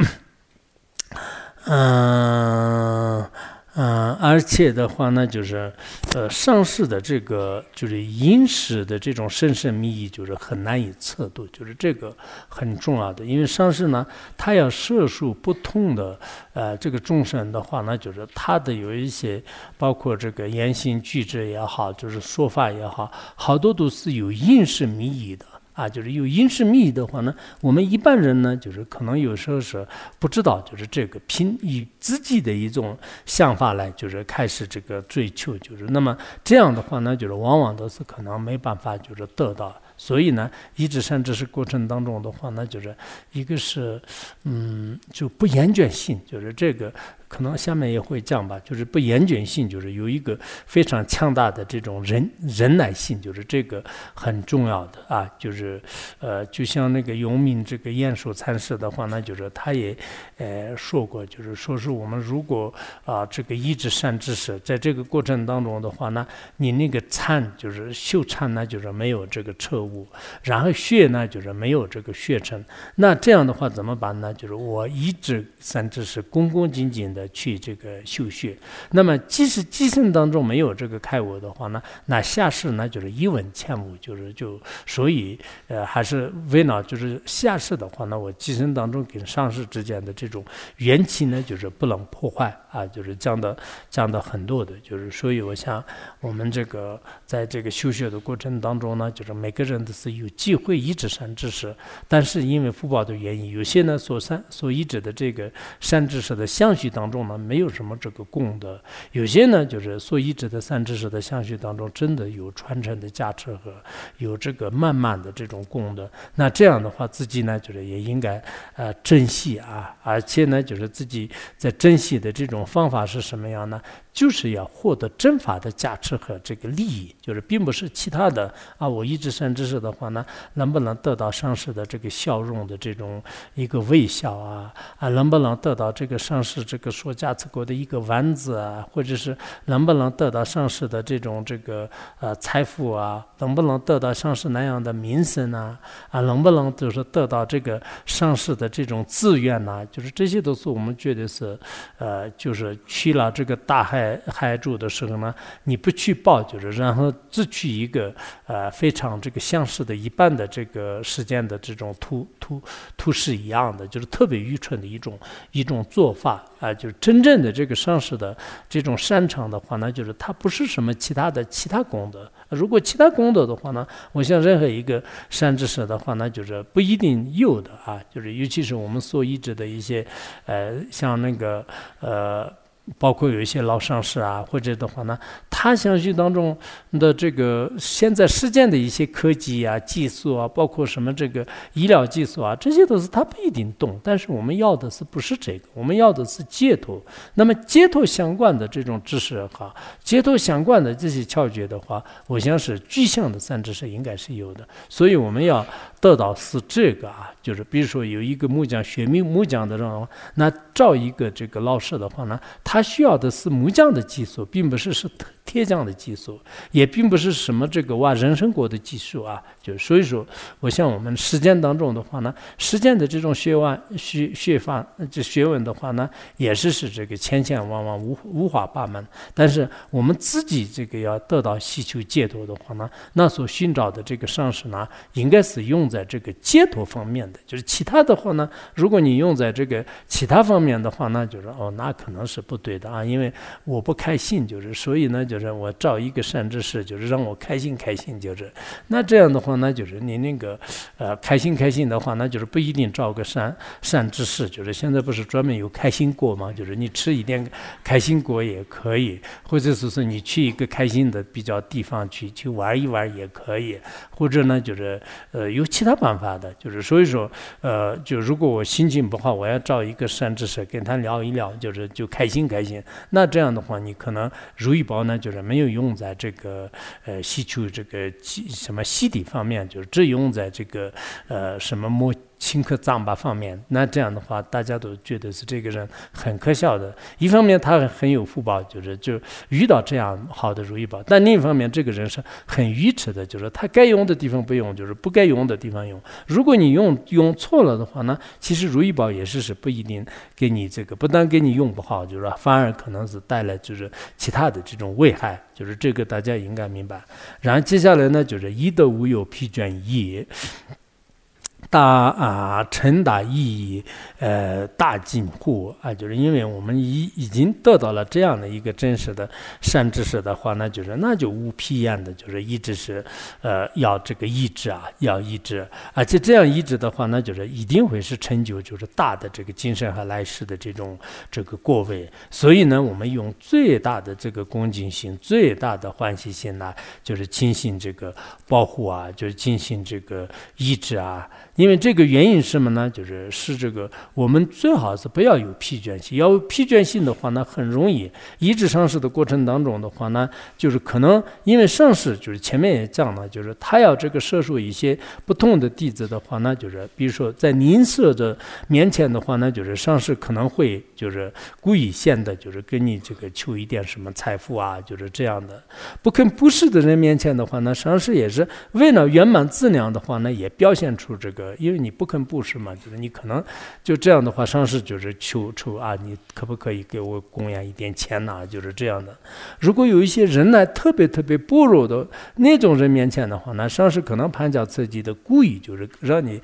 S1: 嗯。嗯，而且的话呢，就是，呃，上市的这个就是饮食的这种神圣秘意，就是很难以测度，就是这个很重要的。因为上市呢，它要摄入不同的呃这个众生的话呢，就是它的有一些，包括这个言行举止也好，就是说法也好，好多都是有饮食秘意的。啊，就是有因势密的话呢，我们一般人呢，就是可能有时候是不知道，就是这个凭以自己的一种想法来，就是开始这个追求，就是那么这样的话呢，就是往往都是可能没办法，就是得到。所以呢，一直善知识过程当中的话呢，就是一个是，嗯，就不厌倦性，就是这个。可能下面也会讲吧，就是不严谨性，就是有一个非常强大的这种忍忍耐性，就是这个很重要的啊，就是呃，就像那个永明这个鼹鼠参事的话呢，就是他也呃说过，就是说是我们如果啊这个一直善知识，在这个过程当中的话呢，你那个参就是秀参呢，就是没有这个彻悟，然后血呢就是没有这个血成，那这样的话怎么办呢？就是我一直善知识恭恭敬敬。的去这个修学，那么即使今生当中没有这个开悟的话呢，那下世呢就是一文欠悟，就是就所以呃还是为了就是下世的话呢，我今生当中跟上世之间的这种缘起呢，就是不能破坏。啊，就是讲的讲的很多的，就是所以我想我们这个在这个修学的过程当中呢，就是每个人都是有机会一直善知识，但是因为福报的原因，有些呢所善所依止的这个善知识的相续当。中呢没有什么这个功德，有些呢就是所依止的三知识的相续当中，真的有传承的加持和有这个慢慢的这种功德。那这样的话，自己呢就是也应该呃珍惜啊，而且呢就是自己在珍惜的这种方法是什么样呢？就是要获得真法的加持和这个利益，就是并不是其他的啊。我一直善知识的话呢，能不能得到上师的这个笑容的这种一个微笑啊？啊，能不能得到这个上师这个说加持国的一个丸子啊？或者是能不能得到上师的这种这个呃财富啊？能不能得到上师那样的名声呢？啊，能不能就是得到这个上师的这种资源呢？就是这些都是我们觉得是呃，就是去了这个大海。海住的时候呢，你不去报，就是然后只去一个呃非常这个相似的一半的这个时间的这种图图图示一样的，就是特别愚蠢的一种一种做法啊！就是真正的这个上师的这种擅长的话呢，就是它不是什么其他的其他功德。如果其他功德的话呢，我想任何一个善知识的话呢，就是不一定有的啊！就是尤其是我们所依止的一些呃，像那个呃。包括有一些老上市啊，或者的话呢，他相信当中的这个现在实践的一些科技啊、技术啊，包括什么这个医疗技术啊，这些都是他不一定懂。但是我们要的是不是这个？我们要的是解脱。那么解脱相关的这种知识哈，解脱相关的这些窍诀的话，我想是具象的三知识应该是有的。所以我们要得到是这个啊，就是比如说有一个木匠学木木匠的人，那找一个这个老师的话呢，他。需要的是木匠的技术，并不是是铁匠的技术，也并不是什么这个挖人参果的技术啊。就所以说，我像我们实践当中的话呢，实践的这种学问、学学法、这学问的话呢，也是是这个千千万万五五花八门。但是我们自己这个要得到需求解脱的话呢，那所寻找的这个上师呢，应该是用在这个解脱方面的。就是其他的话呢，如果你用在这个其他方面的话，那就是哦，那可能是不。对的啊，因为我不开心，就是所以呢，就是我找一个善知识，就是让我开心开心，就是那这样的话呢，就是你那个呃开心开心的话，那就是不一定找个善善知识，就是现在不是专门有开心果吗？就是你吃一点开心果也可以，或者是说你去一个开心的比较地方去去玩一玩也可以，或者呢就是呃有其他办法的，就是所以说，呃，就如果我心情不好，我要找一个善知识跟他聊一聊，就是就开心开心。那这样的话，你可能如意宝呢，就是没有用在这个呃吸取这个什么吸底方面，就是只用在这个呃什么摸。顷刻脏吧方面，那这样的话，大家都觉得是这个人很可笑的。一方面他很有福报，就是就遇到这样好的如意宝；但另一方面，这个人是很愚痴的，就是他该用的地方不用，就是不该用的地方用。如果你用用错了的话呢，其实如意宝也是是不一定给你这个，不但给你用不好，就是反而可能是带来就是其他的这种危害，就是这个大家应该明白。然后接下来呢，就是一德无有，疲倦也。大啊，成大意义，呃，大进步啊，就是因为我们已已经得到了这样的一个真实的善知识的话，那就是那就无疲厌的，就是一直是，呃，要这个意志啊，要意志，而且这样意志的话，那就是一定会是成就，就是大的这个精神和来世的这种这个过位。所以呢，我们用最大的这个恭敬心，最大的欢喜心呢，就是进行这个保护啊，就是进行这个意志啊。因为这个原因是什么呢？就是是这个，我们最好是不要有疲倦性。要有疲倦性的话呢，很容易一直上市的过程当中的话呢，就是可能因为上市，就是前面也讲了，就是他要这个摄受一些不同的弟子的话呢，就是比如说在吝啬的面前的话呢，就是上市可能会就是故意显得就是跟你这个求一点什么财富啊，就是这样的。不肯布施的人面前的话呢，上市也是为了圆满自量的话呢，也表现出这个。因为你不肯布施嘛，就是你可能就这样的话，上师就是求求啊，你可不可以给我供养一点钱呐？就是这样的。如果有一些人呢，特别特别薄弱的那种人面前的话，那上师可能盘讲自己的故意，就是让你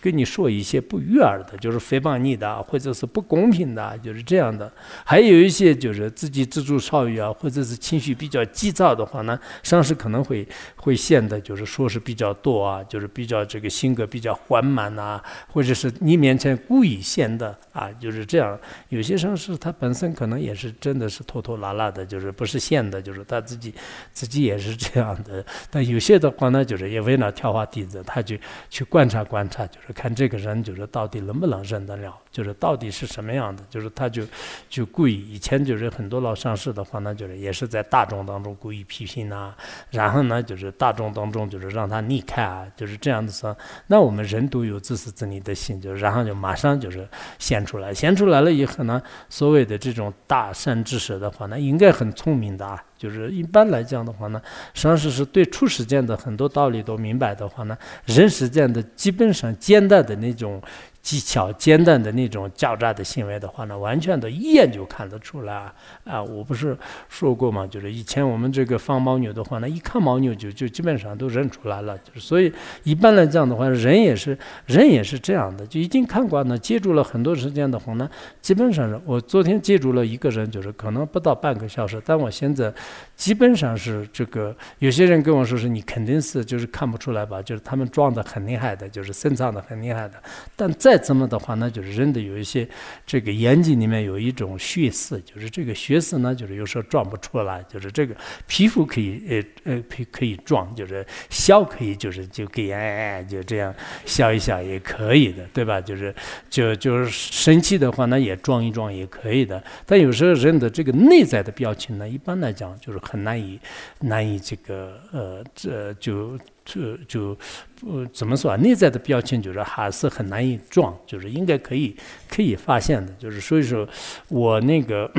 S1: 跟你说一些不悦耳的，就是诽谤你的，或者是不公平的，就是这样的。还有一些就是自己自助少欲啊，或者是情绪比较急躁的话呢，上师可能会会显得就是说是比较多啊，就是比较这个性格比较。缓慢呐，或者是你面前故意显的啊，就是这样。有些上师他本身可能也是真的是拖拖拉拉的，就是不是现的，就是他自己自己也是这样的。但有些的话呢，就是也为了挑化弟子，他就去观察观察，就是看这个人就是到底能不能忍得了，就是到底是什么样的，就是他就就故意。以前就是很多老上师的话呢，就是也是在大众当中故意批评啊，然后呢就是大众当中就是让他离开啊，就是这样子说。那我们。人都有自私自利的心，就然后就马上就是显出来，显出来了以后呢，所谓的这种大善之舍的话那，应该很聪明的啊。就是一般来讲的话呢，实际上是对初实践的很多道理都明白的话呢，人世间的基本上简单的那种。技巧简单的那种狡诈的行为的话呢，完全的一眼就看得出来啊！我不是说过吗？就是以前我们这个放牦牛的话呢，一看牦牛就就基本上都认出来了。就是所以一般来讲的话，人也是人也是这样的，就已经看惯了，接触了很多时间的话呢，基本上我昨天接触了一个人，就是可能不到半个小时，但我现在基本上是这个。有些人跟我说是你肯定是就是看不出来吧？就是他们撞的很厉害的，就是深藏的很厉害的，但再怎么的话，那就是人的有一些这个眼睛里面有一种血丝，就是这个血丝呢，就是有时候撞不出来，就是这个皮肤可以呃呃可可以撞，就是笑可以就是就给哎哎就这样笑一笑也可以的，对吧？就是就就是生气的话，那也撞一撞也可以的。但有时候人的这个内在的表情呢，一般来讲就是很难以难以这个呃这就。就就呃怎么说啊？内在的标签就是还是很难以撞，就是应该可以可以发现的。就是所以说，我那个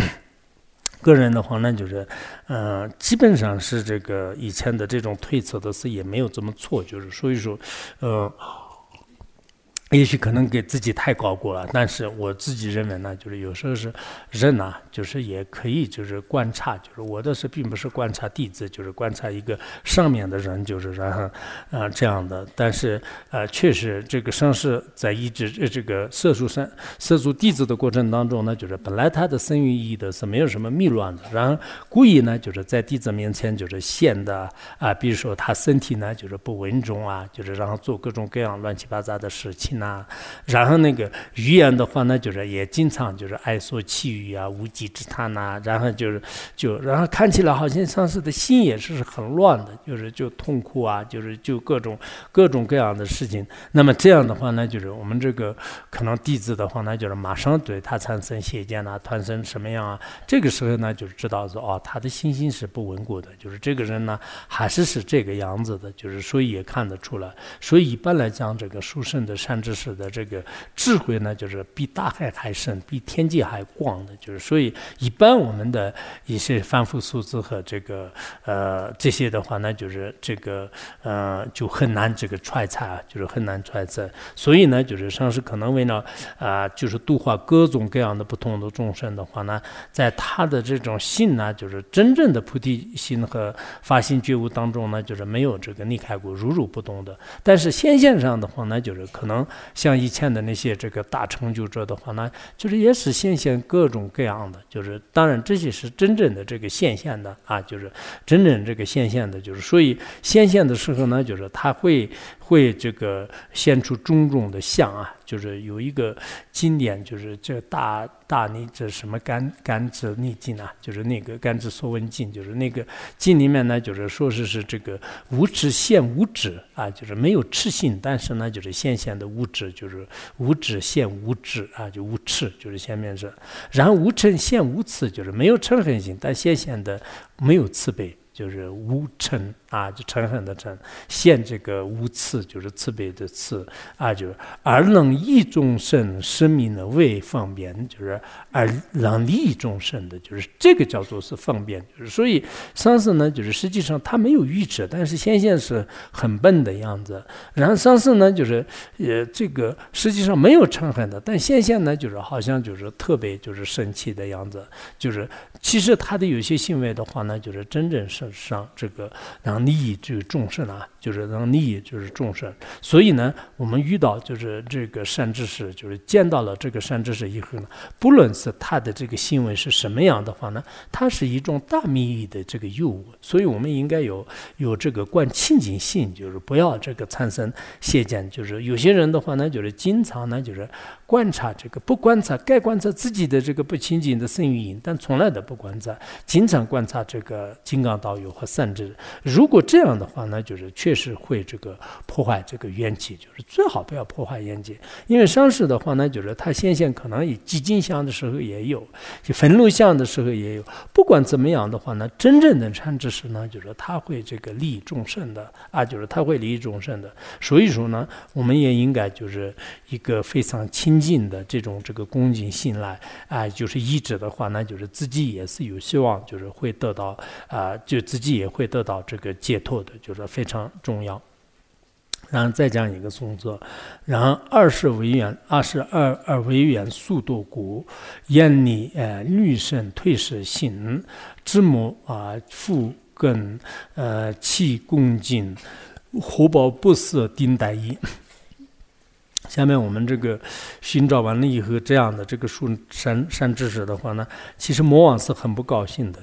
S1: 个人的话呢，就是嗯，基本上是这个以前的这种推测的是也没有这么错。就是所以说，呃。也许可能给自己太高估了，但是我自己认为呢，就是有时候是人呐，就是也可以就是观察，就是我的是并不是观察弟子，就是观察一个上面的人，就是然后啊这样的。但是呃，确实这个上师在一直这个摄入三摄入弟子的过程当中呢，就是本来他的生育意义的是没有什么迷乱的，然后故意呢就是在弟子面前就是显得啊，比如说他身体呢就是不稳重啊，就是然后做各种各样乱七八糟的事情。呐，然后那个语言的话呢，就是也经常就是爱说气语啊，无稽之谈呐，然后就是就然后看起来好像上师的心也是很乱的，就是就痛苦啊，就是就各种各种各样的事情。那么这样的话呢，就是我们这个可能弟子的话呢，就是马上对他产生邪见呐，产生什么样啊？这个时候呢，就知道说哦，他的心性是不稳固的，就是这个人呢，还是是这个样子的，就是所以也看得出来。所以一般来讲，这个书圣的善知知识的这个智慧呢，就是比大海还深，比天际还广的。就是所以一般我们的一些凡夫俗子和这个呃这些的话呢，就是这个呃就很难这个揣测，就是很难揣测。所以呢，就是上师可能为了啊，就是度化各种各样的不同的众生的话呢，在他的这种心呢，就是真正的菩提心和发心觉悟当中呢，就是没有这个离开过，如如不动的。但是现象上的话呢，就是可能像以前的那些这个大成就者的话呢，就是也是显现各种各样的，就是当然这些是真正的这个显现的啊，就是真正这个显现的，就是所以显现的时候呢，就是他会会这个现出种种的相啊。就是有一个经典，就是这大大逆这什么甘甘蔗逆境啊，就是那个甘蔗说文经，就是那个经里面呢，就是说是是这个无智现无智啊，就是没有痴心，但是呢，就是现现的无智，就是无智现无智啊，就无痴，就是下面是，然无嗔现无痴，就是没有嗔恨心，但现现的没有慈悲。就是无嗔啊，就嗔恨的嗔，现这个无慈，就是慈悲的慈啊，就是而能益众生生命的为方便，就是而能利益众生的，就是这个叫做是方便。就是所以上次呢，就是实际上他没有预知，但是现现是很笨的样子。然后上次呢，就是呃这个实际上没有嗔恨的，但现现呢，就是好像就是特别就是生气的样子。就是其实他的有些行为的话呢，就是真正是。上这个然后利益这个众生啊，就是让利益就是众生。所以呢，我们遇到就是这个善知识，就是见到了这个善知识以后呢，不论是他的这个行为是什么样的话呢，它是一种大秘密的这个诱惑。所以我们应该有有这个观清净性，就是不要这个产生邪见。就是有些人的话呢，就是经常呢就是观察这个不观察，该观察自己的这个不清净的身语音，但从来都不观察，经常观察这个金刚道。有和善知，如果这样的话呢，就是确实会这个破坏这个缘起，就是最好不要破坏缘起。因为上师的话呢，就是他现现可能以激进相的时候也有，就愤怒相的时候也有。不管怎么样的话呢，真正的善知识呢，就是他会这个利益众生的啊，就是他会利益众生的。所以说呢，我们也应该就是一个非常亲近的这种这个恭敬信赖啊，就是一直的话呢，就是自己也是有希望，就是会得到啊，就。自己也会得到这个解脱的，就是非常重要。然后再讲一个颂作，然后二是为缘，二是二二为缘速度故，眼里呃律胜退失心，知母啊复更呃气恭敬，活宝不死丁代一。下面我们这个寻找完了以后，这样的这个树山山知识的话呢，其实魔王是很不高兴的。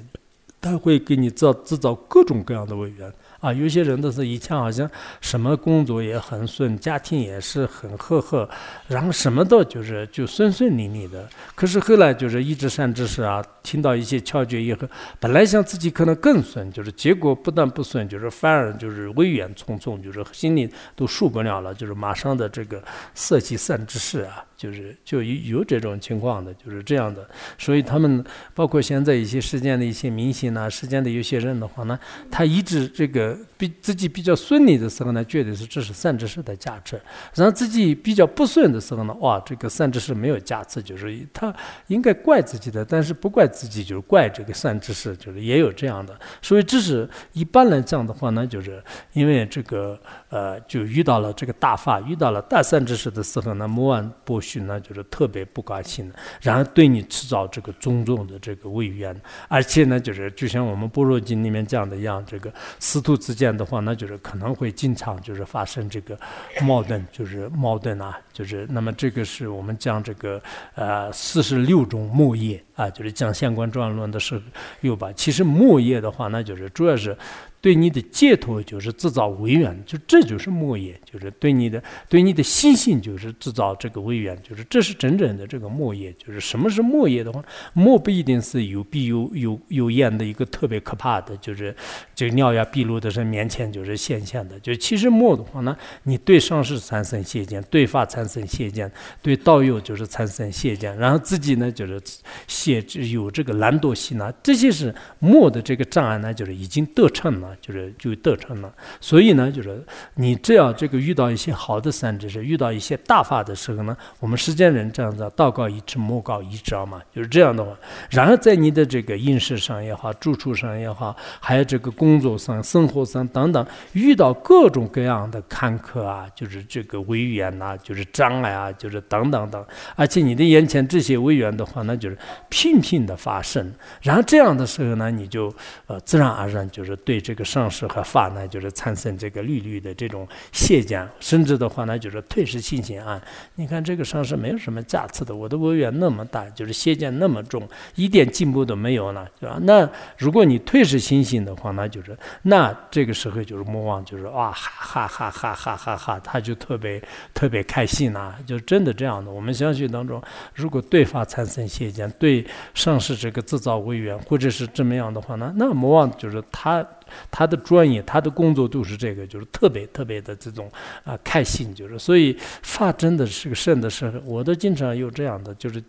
S1: 他会给你造制造各种各样的委员啊，有些人都是以前好像什么工作也很顺，家庭也是很和和，然后什么都就是就顺顺利利的。可是后来就是一直善知识啊，听到一些窍诀以后，本来想自己可能更顺，就是结果不但不顺，就是反而就是危言重重，就是心里都受不了了，就是马上的这个色气善知识啊。就是就有这种情况的，就是这样的，所以他们包括现在一些世间的一些明星呐，世间的有些人的话呢，他一直这个比自己比较顺利的时候呢，觉得是这是善知识的价值；然后自己比较不顺的时候呢，哇，这个善知识没有价值，就是他应该怪自己的，但是不怪自己，就是怪这个善知识，就是也有这样的。所以这是一般来讲的话呢，就是因为这个呃，就遇到了这个大法，遇到了大善知识的时候呢，莫万不。呢，就是特别不高兴的，然后对你制造这个种种的这个委怨，而且呢，就是就像我们《般若经》里面讲的一样，这个师徒之间的话，那就是可能会经常就是发生这个矛盾，就是矛盾啊，就是那么这个是我们讲这个呃四十六种末业啊，就是讲相关状论的时候有吧。其实末业的话，那就是主要是对你的解脱就是制造违缘，就这就是末业，就是对你的对你的信心就是制造这个违缘，就是这是真正的这个末业。就是什么是末业的话，末不一定是有必有有有厌的一个特别可怕的，就是这个尿呀闭路的人面前就是现象的。就其实末的话呢，你对上师产生邪见，对法产生邪见，对道友就是产生邪见，然后自己呢就是邪有这个懒惰心呢，这些是末的这个障碍呢，就是已经得逞了。就是就得成了，所以呢，就是你只要这个遇到一些好的善知识，遇到一些大法的时候呢，我们世间人这样子，道高一尺，魔高一丈嘛，就是这样的话。然后在你的这个饮食上也好，住处上也好，还有这个工作上、生活上等等，遇到各种各样的坎坷啊，就是这个危缘呐，就是障碍啊，就是等等等。而且你的眼前这些危缘的话，那就是频频的发生。然后这样的时候呢，你就呃自然而然就是对这个。个上师和法呢，就是产生这个律律的这种懈降，甚至的话呢，就是退失信心啊。你看这个上市没有什么价值的，我的威愿那么大，就是懈降那么重，一点进步都没有了，对吧？那如果你退失信心的话，那就是那这个时候就是魔王就是哇哈哈哈哈哈哈哈，他就特别特别开心呐，就真的这样的。我们相信当中，如果对方产生懈降，对上师这个制造威愿，或者是怎么样的话呢，那魔王就是他。他的专业，他的工作都是这个，就是特别特别的这种啊开心，就是所以发真的是个圣的时候，我都经常有这样的，就是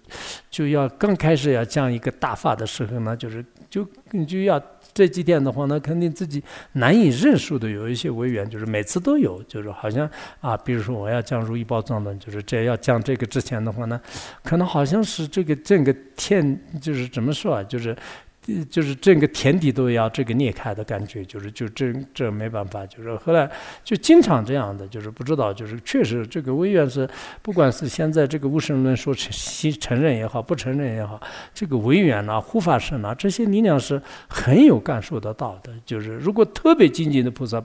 S1: 就要刚开始要讲一个大法的时候呢，就是就就要这几天的话呢，肯定自己难以认输的有一些委员，就是每次都有，就是好像啊，比如说我要讲如意宝藏的，就是这要讲这个之前的话呢，可能好像是这个整个天，就是怎么说啊，就是。就是整个天地都要这个裂开的感觉，就是就这这没办法，就是后来就经常这样的，就是不知道，就是确实这个威愿是，不管是现在这个无神论说承承认也好，不承认也好，这个威愿呐、护法神呐这些力量是很有感受得到的，就是如果特别精进的菩萨。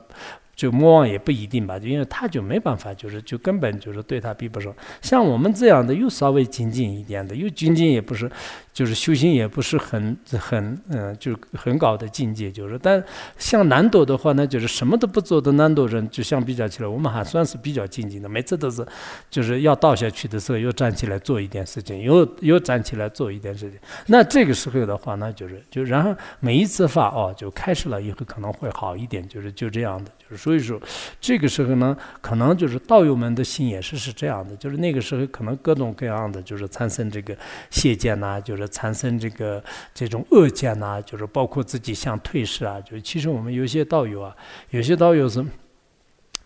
S1: 就魔王也不一定吧，就因为他就没办法，就是就根本就是对他比不上。像我们这样的又稍微精进一点的，又精进也不是，就是修行也不是很很嗯，就是很高的境界。就是，但像南斗的话呢，就是什么都不做的南斗人，就相比较起来，我们还算是比较精进的。每次都是就是要倒下去的时候，又站起来做一点事情，又又站起来做一点事情。那这个时候的话，那就是就然后每一次发哦，就开始了以后可能会好一点，就是就这样的，就是。所以说，这个时候呢，可能就是道友们的心也是是这样的，就是那个时候可能各种各样的，就是产生这个邪见呐，就是产生这个这种恶见呐，就是包括自己想退市啊，就是其实我们有些道友啊，有些道友是。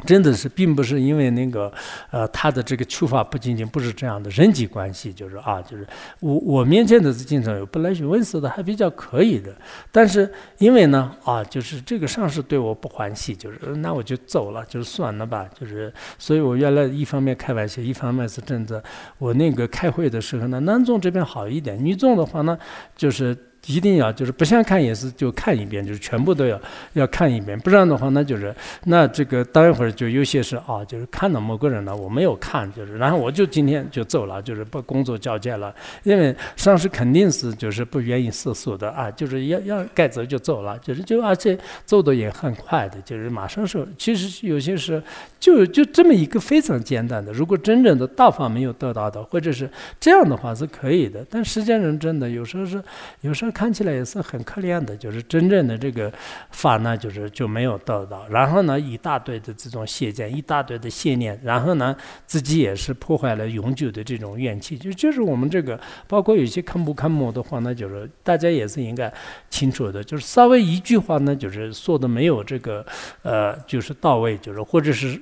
S1: 真的是，并不是因为那个，呃，他的这个出发不仅仅不是这样的人际关系，就是啊，就是我我面前的是经常有不来学问师的，还比较可以的。但是因为呢，啊，就是这个上司对我不欢喜，就是那我就走了，就算了吧。就是，所以我原来一方面开玩笑，一方面是真的。我那个开会的时候呢，男众这边好一点，女众的话呢，就是。一定要就是不想看也是就看一遍，就是全部都要要看一遍，不然的话那就是那这个等一会儿就有些是啊，就是看到某个人了，我没有看，就是然后我就今天就走了，就是把工作交接了，因为上司肯定是就是不愿意世俗的啊，就是要要该走就走了，就是就而且走的也很快的，就是马上是，其实有些是就就这么一个非常简单的，如果真正的道法没有得到的，或者是这样的话是可以的，但时间人真的有时候是有时候。看起来也是很可怜的，就是真正的这个法呢，就是就没有得到。然后呢，一大堆的这种邪见，一大堆的邪念，然后呢，自己也是破坏了永久的这种怨气。就就是我们这个，包括有些看不看魔的话呢，就是大家也是应该清楚的，就是稍微一句话呢，就是说的没有这个呃，就是到位，就是或者是。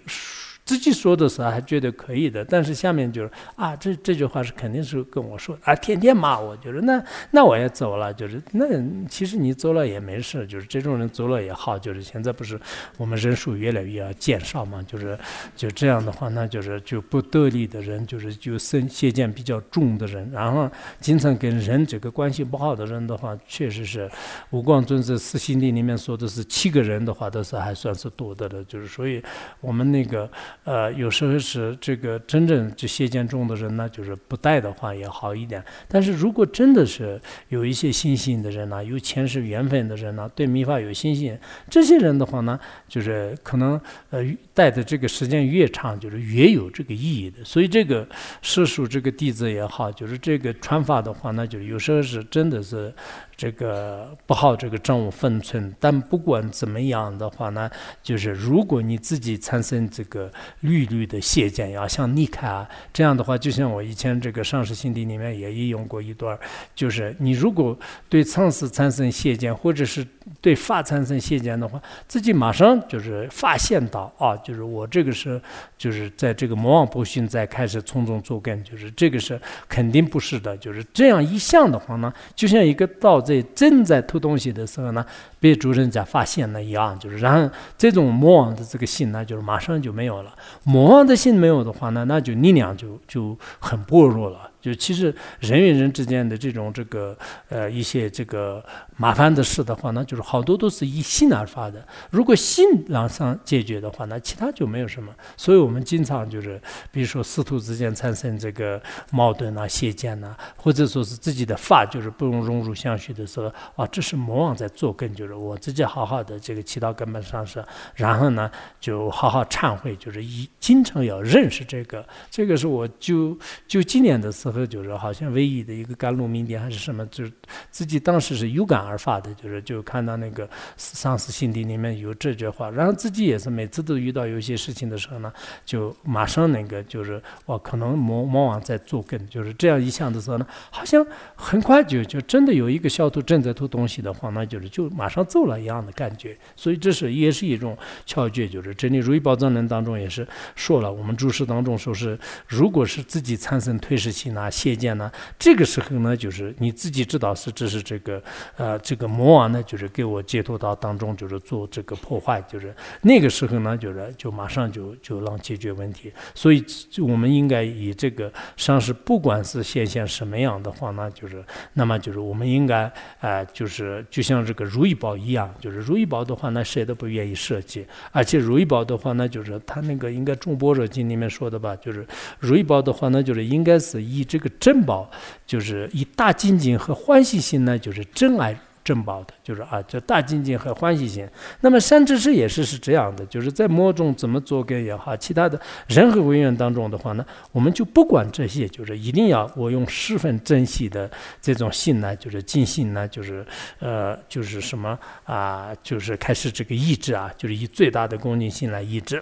S1: 自己说的时候还觉得可以的，但是下面就是啊，这这句话是肯定是跟我说啊，天天骂我，就是那那我也走了，就是那其实你走了也没事，就是这种人走了也好，就是现在不是我们人数越来越减少嘛，就是就这样的话，那就是就不得力的人，就是就身邪见比较重的人，然后经常跟人这个关系不好的人的话，确实是无光尊者四心地里面说的是七个人的话，都是还算是多的了，就是所以我们那个。呃，有时候是这个真正就邪见重的人呢，就是不带的话也好一点。但是如果真的是有一些信心的人呢，有前世缘分的人呢，对密法有信心，这些人的话呢，就是可能呃带的这个时间越长，就是越有这个意义的。所以这个世俗这个弟子也好，就是这个传法的话，那就有时候是真的是。这个不好，这个掌握分寸。但不管怎么样的话呢，就是如果你自己产生这个律律的邪见，要像尼啊，这样的话，就像我以前这个上师心地里面也引用过一段，就是你如果对上司产生邪见，或者是对法产生邪见的话，自己马上就是发现到啊，就是我这个是就是在这个魔王不训在开始从中作根，就是这个是肯定不是的，就是这样一想的话呢，就像一个道。在正在偷东西的时候呢，被主人家发现了一样，就是然后这种魔王的这个心呢，就是马上就没有了。魔王的心没有的话呢，那就力量就就很薄弱了。就其实人与人之间的这种这个呃一些这个麻烦的事的话呢，就是好多都是以心而发的。如果心让上解决的话，那其他就没有什么。所以我们经常就是，比如说师徒之间产生这个矛盾啊、邪见呐，或者说是自己的法就是不容融入相续的时候，啊，这是魔王在做根，就是我自己好好的这个祈祷根本上是，然后呢就好好忏悔，就是一经常要认识这个，这个是我就就今年的时候。就是好像唯一的一个甘露名点还是什么，就是自己当时是有感而发的，就是就看到那个上司心底里面有这句话，然后自己也是每次都遇到有些事情的时候呢，就马上那个就是我，可能魔魔王在做根，就是这样一想的时候呢，好像很快就就真的有一个小偷正在偷东西的话，那就是就马上走了一样的感觉，所以这是也是一种巧诀，就是这里《如意宝藏论》当中也是说了，我们注释当中说是，如果是自己产生退失心啊。邪见呢？这个时候呢，就是你自己知道是这是这个呃，这个魔王呢，就是给我解脱到当中，就是做这个破坏，就是那个时候呢，就是就马上就就让解决问题。所以我们应该以这个上师，不管是现象什么样的话呢，就是那么就是我们应该啊，就是就像这个如意宝一样，就是如意宝的话呢，谁都不愿意设计，而且如意宝的话呢，就是他那个应该《众般若经》里面说的吧，就是如意宝的话呢，就是应该是一这。个珍宝就是以大精进和欢喜心呢，就是真爱珍宝的，就是啊，这大精进和欢喜心。那么善知识也是是这样的，就是在某种怎么做根也好，其他的任何文缘当中的话呢，我们就不管这些，就是一定要我用十分珍惜的这种心呢，就是尽心呢，就是呃，就是什么啊，就是开始这个意志啊，就是以最大的恭敬心来意志，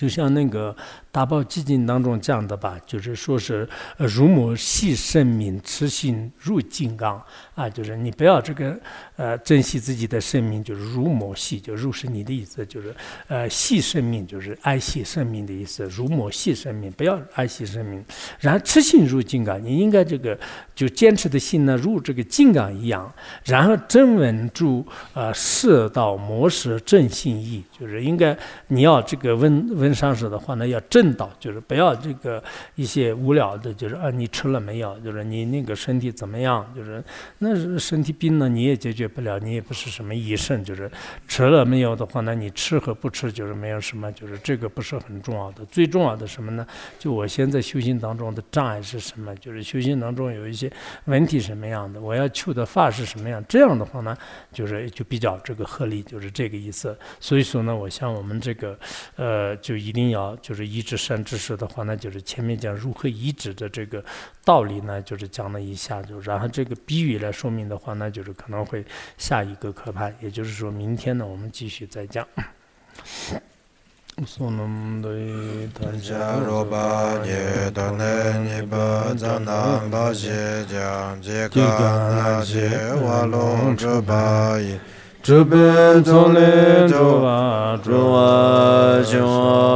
S1: 就像那个。大宝基金当中讲的吧，就是说是如母系生命，痴心入金刚啊，就是你不要这个呃珍惜自己的生命，就是如母系，就如是你的意思，就是呃系生命，就是爱惜生命的意思，如母系生命，不要爱惜生命。然后痴心入金刚，你应该这个就坚持的心呢，如这个金刚一样，然后真稳住呃世道模式正心意，就是应该你要这个问上师的话呢，要正。道就是不要这个一些无聊的，就是啊，你吃了没有？就是你那个身体怎么样？就是那是身体病呢，你也解决不了，你也不是什么医生。就是吃了没有的话，呢你吃和不吃就是没有什么，就是这个不是很重要的。最重要的什么呢？就我现在修行当中的障碍是什么？就是修行当中有一些问题什么样的？我要求的法是什么样？这样的话呢，就是就比较这个合理，就是这个意思。所以说呢，我像我们这个呃，就一定要就是一。知善知识的话，那就是前面讲如何移植的这个道理呢，就是讲了一下，就然后这个比喻来说明的话，那就是可能会下一个课盘，也就是说明天呢，我们继续再讲。Chūpē tsōlē chōvā chōvā